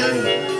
time.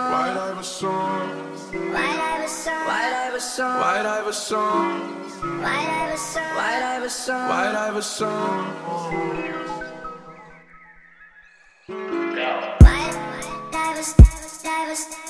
White Iverson. White Iverson. White Iverson. White Iverson. White Iverson. White Iverson. White Iverson. Go. White Iverson.